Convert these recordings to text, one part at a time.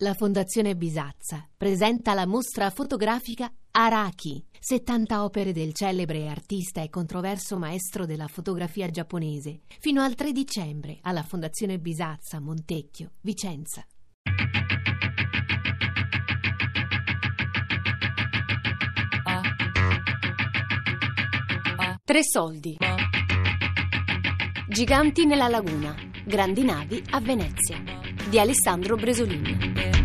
La Fondazione Bisazza presenta la mostra fotografica Araki, 70 opere del celebre artista e controverso maestro della fotografia giapponese, fino al 3 dicembre alla Fondazione Bisazza, Montecchio, Vicenza. Tre soldi. Giganti nella laguna. Grandi navi a Venezia. Di Alessandro Bresolini.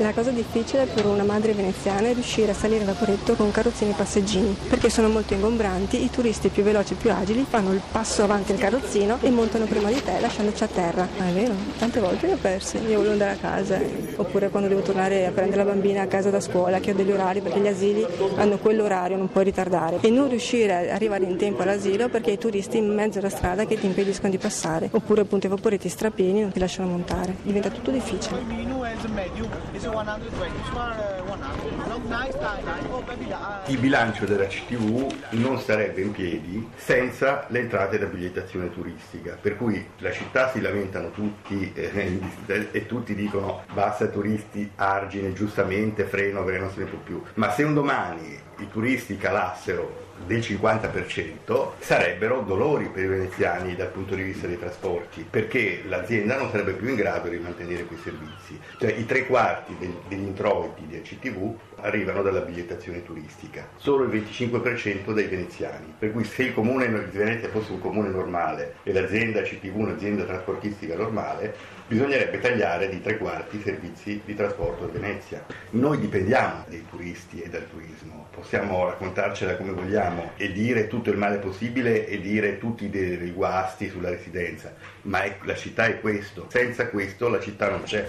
La cosa difficile per una madre veneziana è riuscire a salire a vaporetto con carrozzini passeggini, perché sono molto ingombranti, i turisti più veloci e più agili fanno il passo avanti al carrozzino e montano prima di te lasciandoci a terra. Ma è vero, tante volte le ho perse, io volevo andare a casa, oppure quando devo tornare a prendere la bambina a casa da scuola, che ho degli orari, perché gli asili hanno quell'orario, non puoi ritardare. E non riuscire ad arrivare in tempo all'asilo perché i turisti in mezzo alla strada che ti impediscono di passare, oppure appunto i vaporetti strapieni non ti lasciano montare. Diventa tutto difficile. Il bilancio della CTV non sarebbe in piedi senza le entrate da bigliettazione turistica, per cui la città si lamentano tutti eh, e tutti dicono basta turisti, argine, giustamente, freno, perché non se ne può più. Ma se un domani i turisti calassero del 50% sarebbero dolori per i veneziani dal punto di vista dei trasporti, perché l'azienda non sarebbe più in grado di mantenere quei servizi. Cioè i tre quarti degli introiti di ACTV arrivano dalla bigliettazione turistica, solo il 25% dai veneziani, per cui se il comune di Venezia fosse un comune normale e l'azienda ACTV un'azienda trasportistica normale, bisognerebbe tagliare di tre quarti i servizi di trasporto a Venezia. Noi dipendiamo dai turisti e dal turismo, possiamo raccontarcela come vogliamo e dire tutto il male possibile e dire tutti dei guasti sulla residenza, ma è, la città è questo, senza questo la città non c'è.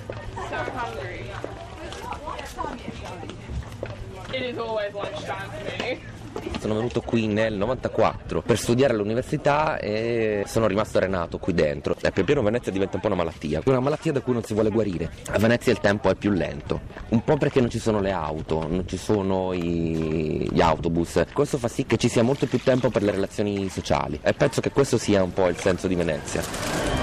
It is always lunchtime for me. Sono venuto qui nel 94 per studiare all'università e sono rimasto arenato qui dentro. E pian piano Venezia diventa un po' una malattia, una malattia da cui non si vuole guarire. A Venezia il tempo è più lento, un po' perché non ci sono le auto, non ci sono i... gli autobus. Questo fa sì che ci sia molto più tempo per le relazioni sociali e penso che questo sia un po' il senso di Venezia.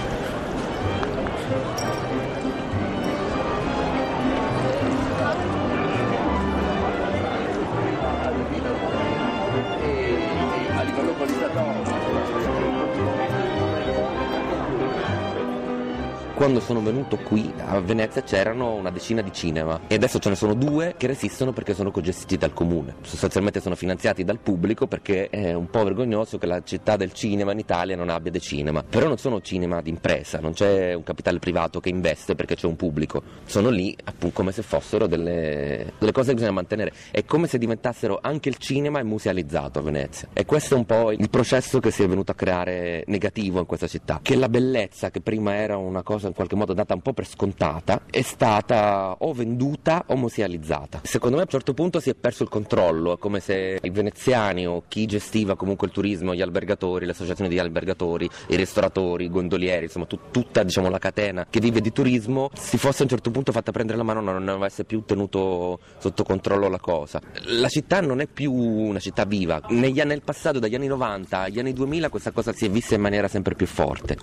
Quando sono venuto qui a Venezia c'erano una decina di cinema e adesso ce ne sono due che resistono perché sono cogestiti dal comune. Sostanzialmente sono finanziati dal pubblico perché è un po' vergognoso che la città del cinema in Italia non abbia dei cinema. Però non sono cinema d'impresa, non c'è un capitale privato che investe perché c'è un pubblico. Sono lì appunto come se fossero delle, delle cose che bisogna mantenere. È come se diventassero anche il cinema musealizzato a Venezia. E questo è un po' il processo che si è venuto a creare negativo in questa città. Che la bellezza che prima era una cosa in qualche modo data un po' per scontata, è stata o venduta o musealizzata. Secondo me a un certo punto si è perso il controllo, è come se i veneziani o chi gestiva comunque il turismo, gli albergatori, le associazioni di albergatori, i ristoratori, i gondolieri, insomma tut- tutta diciamo, la catena che vive di turismo, si fosse a un certo punto fatta prendere la mano non avesse più tenuto sotto controllo la cosa. La città non è più una città viva. Negli anni, nel passato, dagli anni 90 agli anni 2000, questa cosa si è vista in maniera sempre più forte.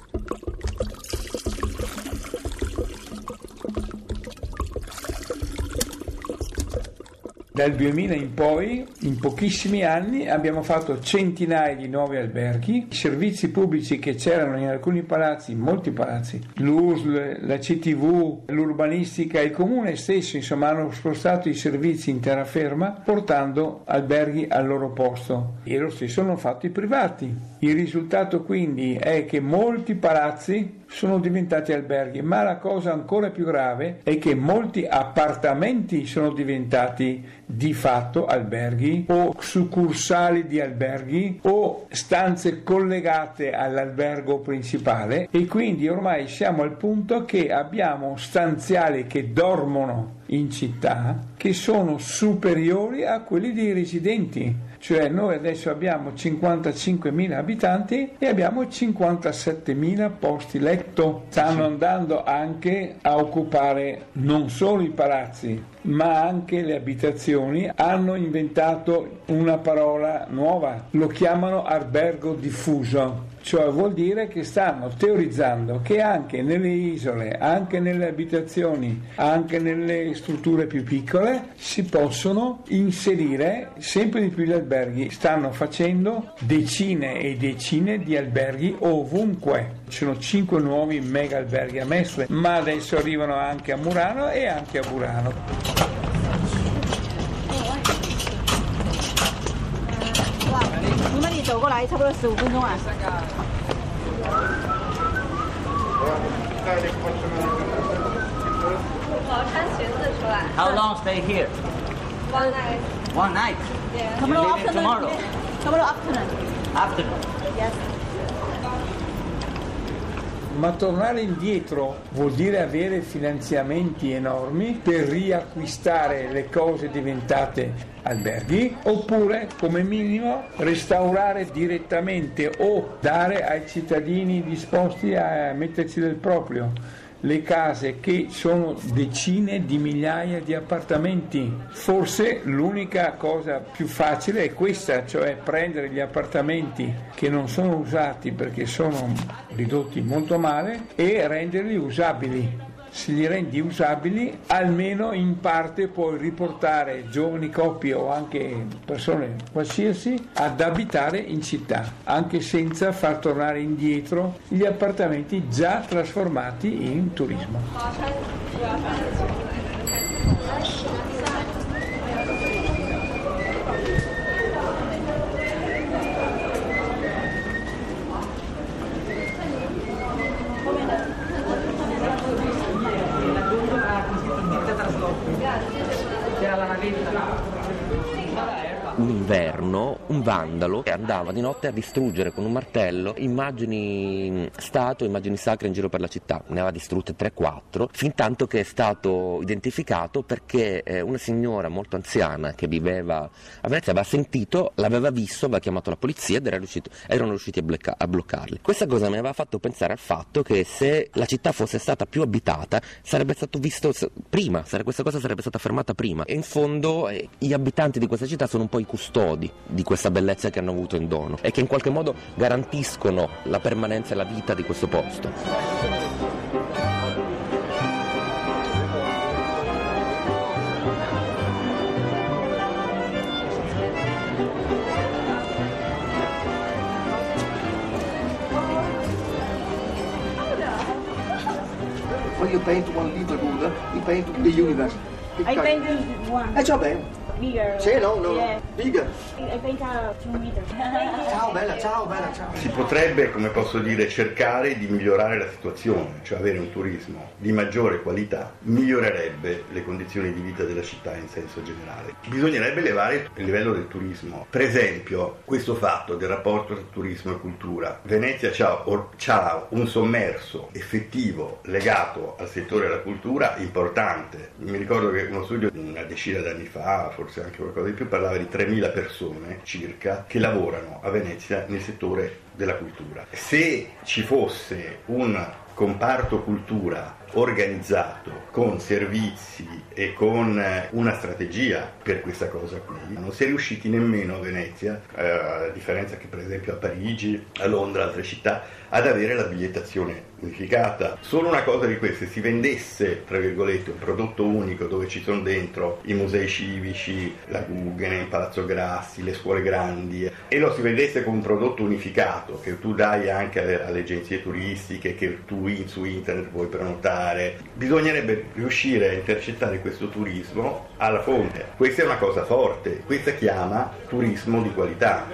Dal 2000 in poi, in pochissimi anni, abbiamo fatto centinaia di nuovi alberghi, i servizi pubblici che c'erano in alcuni palazzi, in molti palazzi, l'USL, la CTV, l'urbanistica, il comune stesso, insomma, hanno spostato i servizi in terraferma portando alberghi al loro posto e lo stesso hanno fatto i privati. Il risultato quindi è che molti palazzi sono diventati alberghi, ma la cosa ancora più grave è che molti appartamenti sono diventati di fatto alberghi o succursali di alberghi o stanze collegate all'albergo principale. E quindi ormai siamo al punto che abbiamo stanziali che dormono in città che sono superiori a quelli dei residenti Cioè noi adesso abbiamo 55.000 abitanti e abbiamo 57.000 posti letto. Stanno andando anche a occupare non solo i palazzi, ma anche le abitazioni. Hanno inventato una parola nuova, lo chiamano albergo diffuso cioè vuol dire che stanno teorizzando che anche nelle isole, anche nelle abitazioni, anche nelle strutture più piccole si possono inserire sempre di più gli alberghi. Stanno facendo decine e decine di alberghi ovunque. Ci sono cinque nuovi mega alberghi a Mestre, ma adesso arrivano anche a Murano e anche a Burano. How long stay here? One night. One night. Yeah. Tomorrow afternoon. Tomorrow afternoon. Afternoon. Yes. Ma tornare indietro vuol dire avere finanziamenti enormi per riacquistare le cose diventate alberghi oppure come minimo restaurare direttamente o dare ai cittadini disposti a metterci del proprio le case che sono decine di migliaia di appartamenti. Forse l'unica cosa più facile è questa, cioè prendere gli appartamenti che non sono usati perché sono ridotti molto male e renderli usabili se li rendi usabili, almeno in parte puoi riportare giovani coppie o anche persone qualsiasi ad abitare in città, anche senza far tornare indietro gli appartamenti già trasformati in turismo. Vandalo che andava di notte a distruggere con un martello immagini stato, immagini sacre in giro per la città. Ne aveva distrutte 3-4, fin tanto che è stato identificato perché eh, una signora molto anziana che viveva a Venezia aveva sentito, l'aveva visto, aveva chiamato la polizia ed era riuscito, erano riusciti a, blocca- a bloccarli. Questa cosa mi aveva fatto pensare al fatto che se la città fosse stata più abitata sarebbe stato visto prima, questa cosa sarebbe stata fermata prima. E in fondo eh, gli abitanti di questa città sono un po' i custodi di questa bellezza che hanno avuto in dono e che in qualche modo garantiscono la permanenza e la vita di questo posto. You paint one little Buddha, you paint the universe. I painted one Eh, già bene. Bigger. Sì, no, no. Yeah. Bigger. I painted two meters. Ciao bella, ciao bella, ciao. Si potrebbe, come posso dire, cercare di migliorare la situazione, cioè avere un turismo di maggiore qualità, migliorerebbe le condizioni di vita della città in senso generale. Bisognerebbe elevare il livello del turismo. Per esempio, questo fatto del rapporto tra turismo e cultura. Venezia ha un sommerso effettivo legato al settore della cultura importante. Mi ricordo che uno studio una decina d'anni fa, forse anche qualcosa di più, parlava di 3.000 persone circa che lavorano a Venezia nel settore della cultura. Se ci fosse un comparto cultura organizzato con servizi e con una strategia per questa cosa qui. Non si è riusciti nemmeno a Venezia, eh, a differenza che per esempio a Parigi, a Londra, altre città, ad avere la bigliettazione unificata. Solo una cosa di queste, si vendesse, tra virgolette, un prodotto unico dove ci sono dentro i musei civici, la Guggenheim, Palazzo Grassi, le scuole grandi, e lo si vendesse con un prodotto unificato che tu dai anche alle, alle agenzie turistiche, che tu su internet puoi prenotare Bisognerebbe riuscire a intercettare questo turismo alla fonte. Questa è una cosa forte, questa chiama turismo di qualità.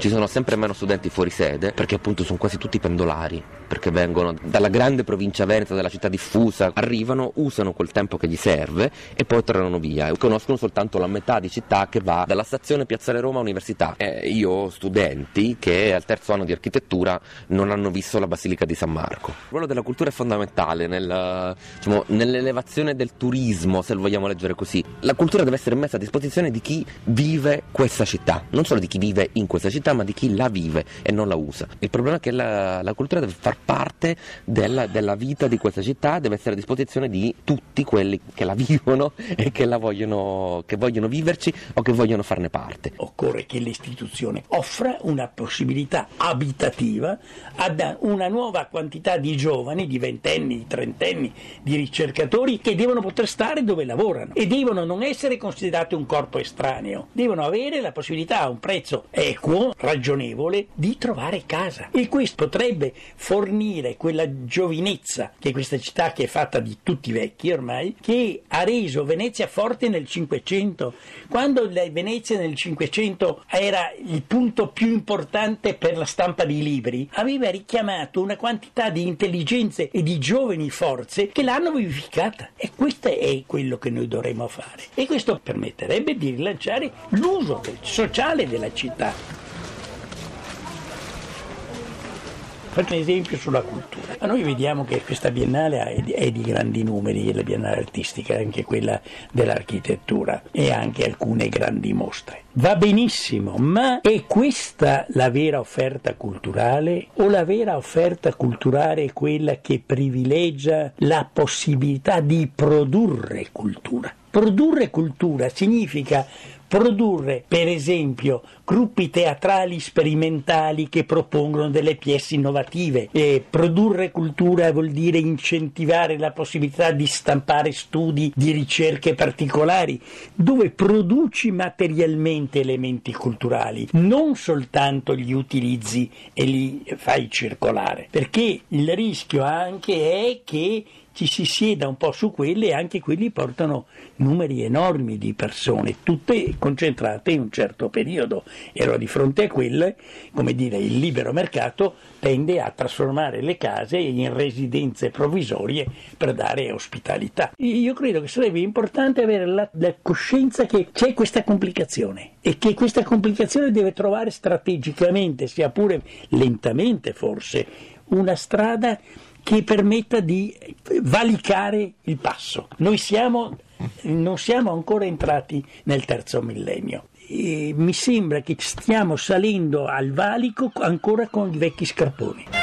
Ci sono sempre meno studenti fuori sede perché appunto sono quasi tutti pendolari, perché vengono dalla grande provincia veneta, dalla città diffusa, arrivano, usano quel tempo che gli serve e poi tornano via e conoscono soltanto la metà di città che va dalla stazione Piazzale Roma Università. Eh, io ho studenti che al terzo anno di architettura non hanno visto la Basilica di San Marco. Il ruolo della cultura è fondamentale nel, diciamo, nell'elevazione del turismo, se lo vogliamo leggere così. La cultura deve essere messa a disposizione di chi vive questa città, non solo di chi vive in questa città, ma di chi la vive e non la usa. Il problema è che la, la cultura deve far parte della, della, vita di questa città, deve essere a disposizione di tutti quelli che la vivono e che, la vogliono, che vogliono viverci o che vogliono farne parte. Occorre che l'istituzione offra una possibilità abitativa ad una nuova quantità di giovani, di ventenni, di trentenni, di ricercatori che devono poter stare dove lavorano e devono non essere considerati un corpo estraneo, devono avere la possibilità a un prezzo equo, ragionevole, di trovare casa. E questo potrebbe fornire quella giovinezza che questa città che è fatta di tutti vecchi ormai, che ha reso Venezia forte nel Cinquecento. Quando Venezia nel Cinquecento era il punto più importante per la stampa di libri, aveva richiamato una quantità di intelligenze e di giovani forze che l'hanno vivificata. E questo è quello che noi dovremmo fare. E questo permetterebbe di rilanciare l'uso sociale della città. Faccio un esempio sulla cultura. Ma noi vediamo che questa biennale è di, grandi numeri, la biennale artistica, anche quella dell'architettura e anche alcune grandi mostre. Va benissimo, ma è questa la vera offerta culturale o la vera offerta culturale è quella che privilegia la possibilità di produrre cultura? Produrre cultura significa produrre per esempio gruppi teatrali sperimentali che propongono delle pièce innovative. E produrre cultura vuol dire incentivare la possibilità di stampare studi di ricerche particolari dove produci materialmente elementi culturali non soltanto li utilizzi e li fai circolare. Perché il rischio anche è che ci si sieda un po' su quelle e anche quelli portano numeri enormi di persone, tutte concentrate in un certo periodo. E allora di fronte a quelle, come dire, il libero mercato tende a trasformare le case in residenze provvisorie per dare ospitalità. Io credo che sarebbe importante avere la, la coscienza che c'è questa complicazione e che questa complicazione deve trovare strategicamente, sia pure lentamente forse, una strada che permetta di valicare il passo. Noi siamo, non siamo ancora entrati nel terzo millennio. E mi sembra che stiamo salendo al valico ancora con i vecchi scarponi.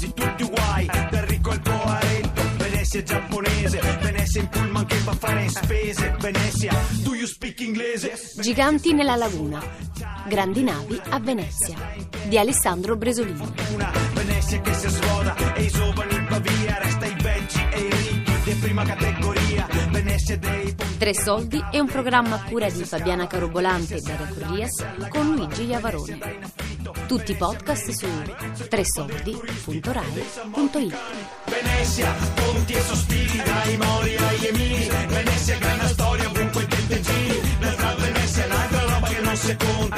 Quasi tutti uguali dal ricco al poaretto Venezia giapponese Venezia in pullman che fa fare spese Venezia do you speak inglese Giganti nella laguna. Grandi navi a Venezia. Di Alessandro Bresolini. una Venezia che si svuota e i giovani in Pavia resta i vecchi e i ricchi di prima categoria Venezia dei Tre soldi è un programma a cura di Fabiana Carobolante e Daria Corrias con Luigi Iavarone. Tutti i podcast su tresoldi.rai.it. Venezia, ponti e sospiri dai Mori agli Emiri. Venezia, grande storia ovunque te te giri L'altra Venezia, l'altra roba che non si compra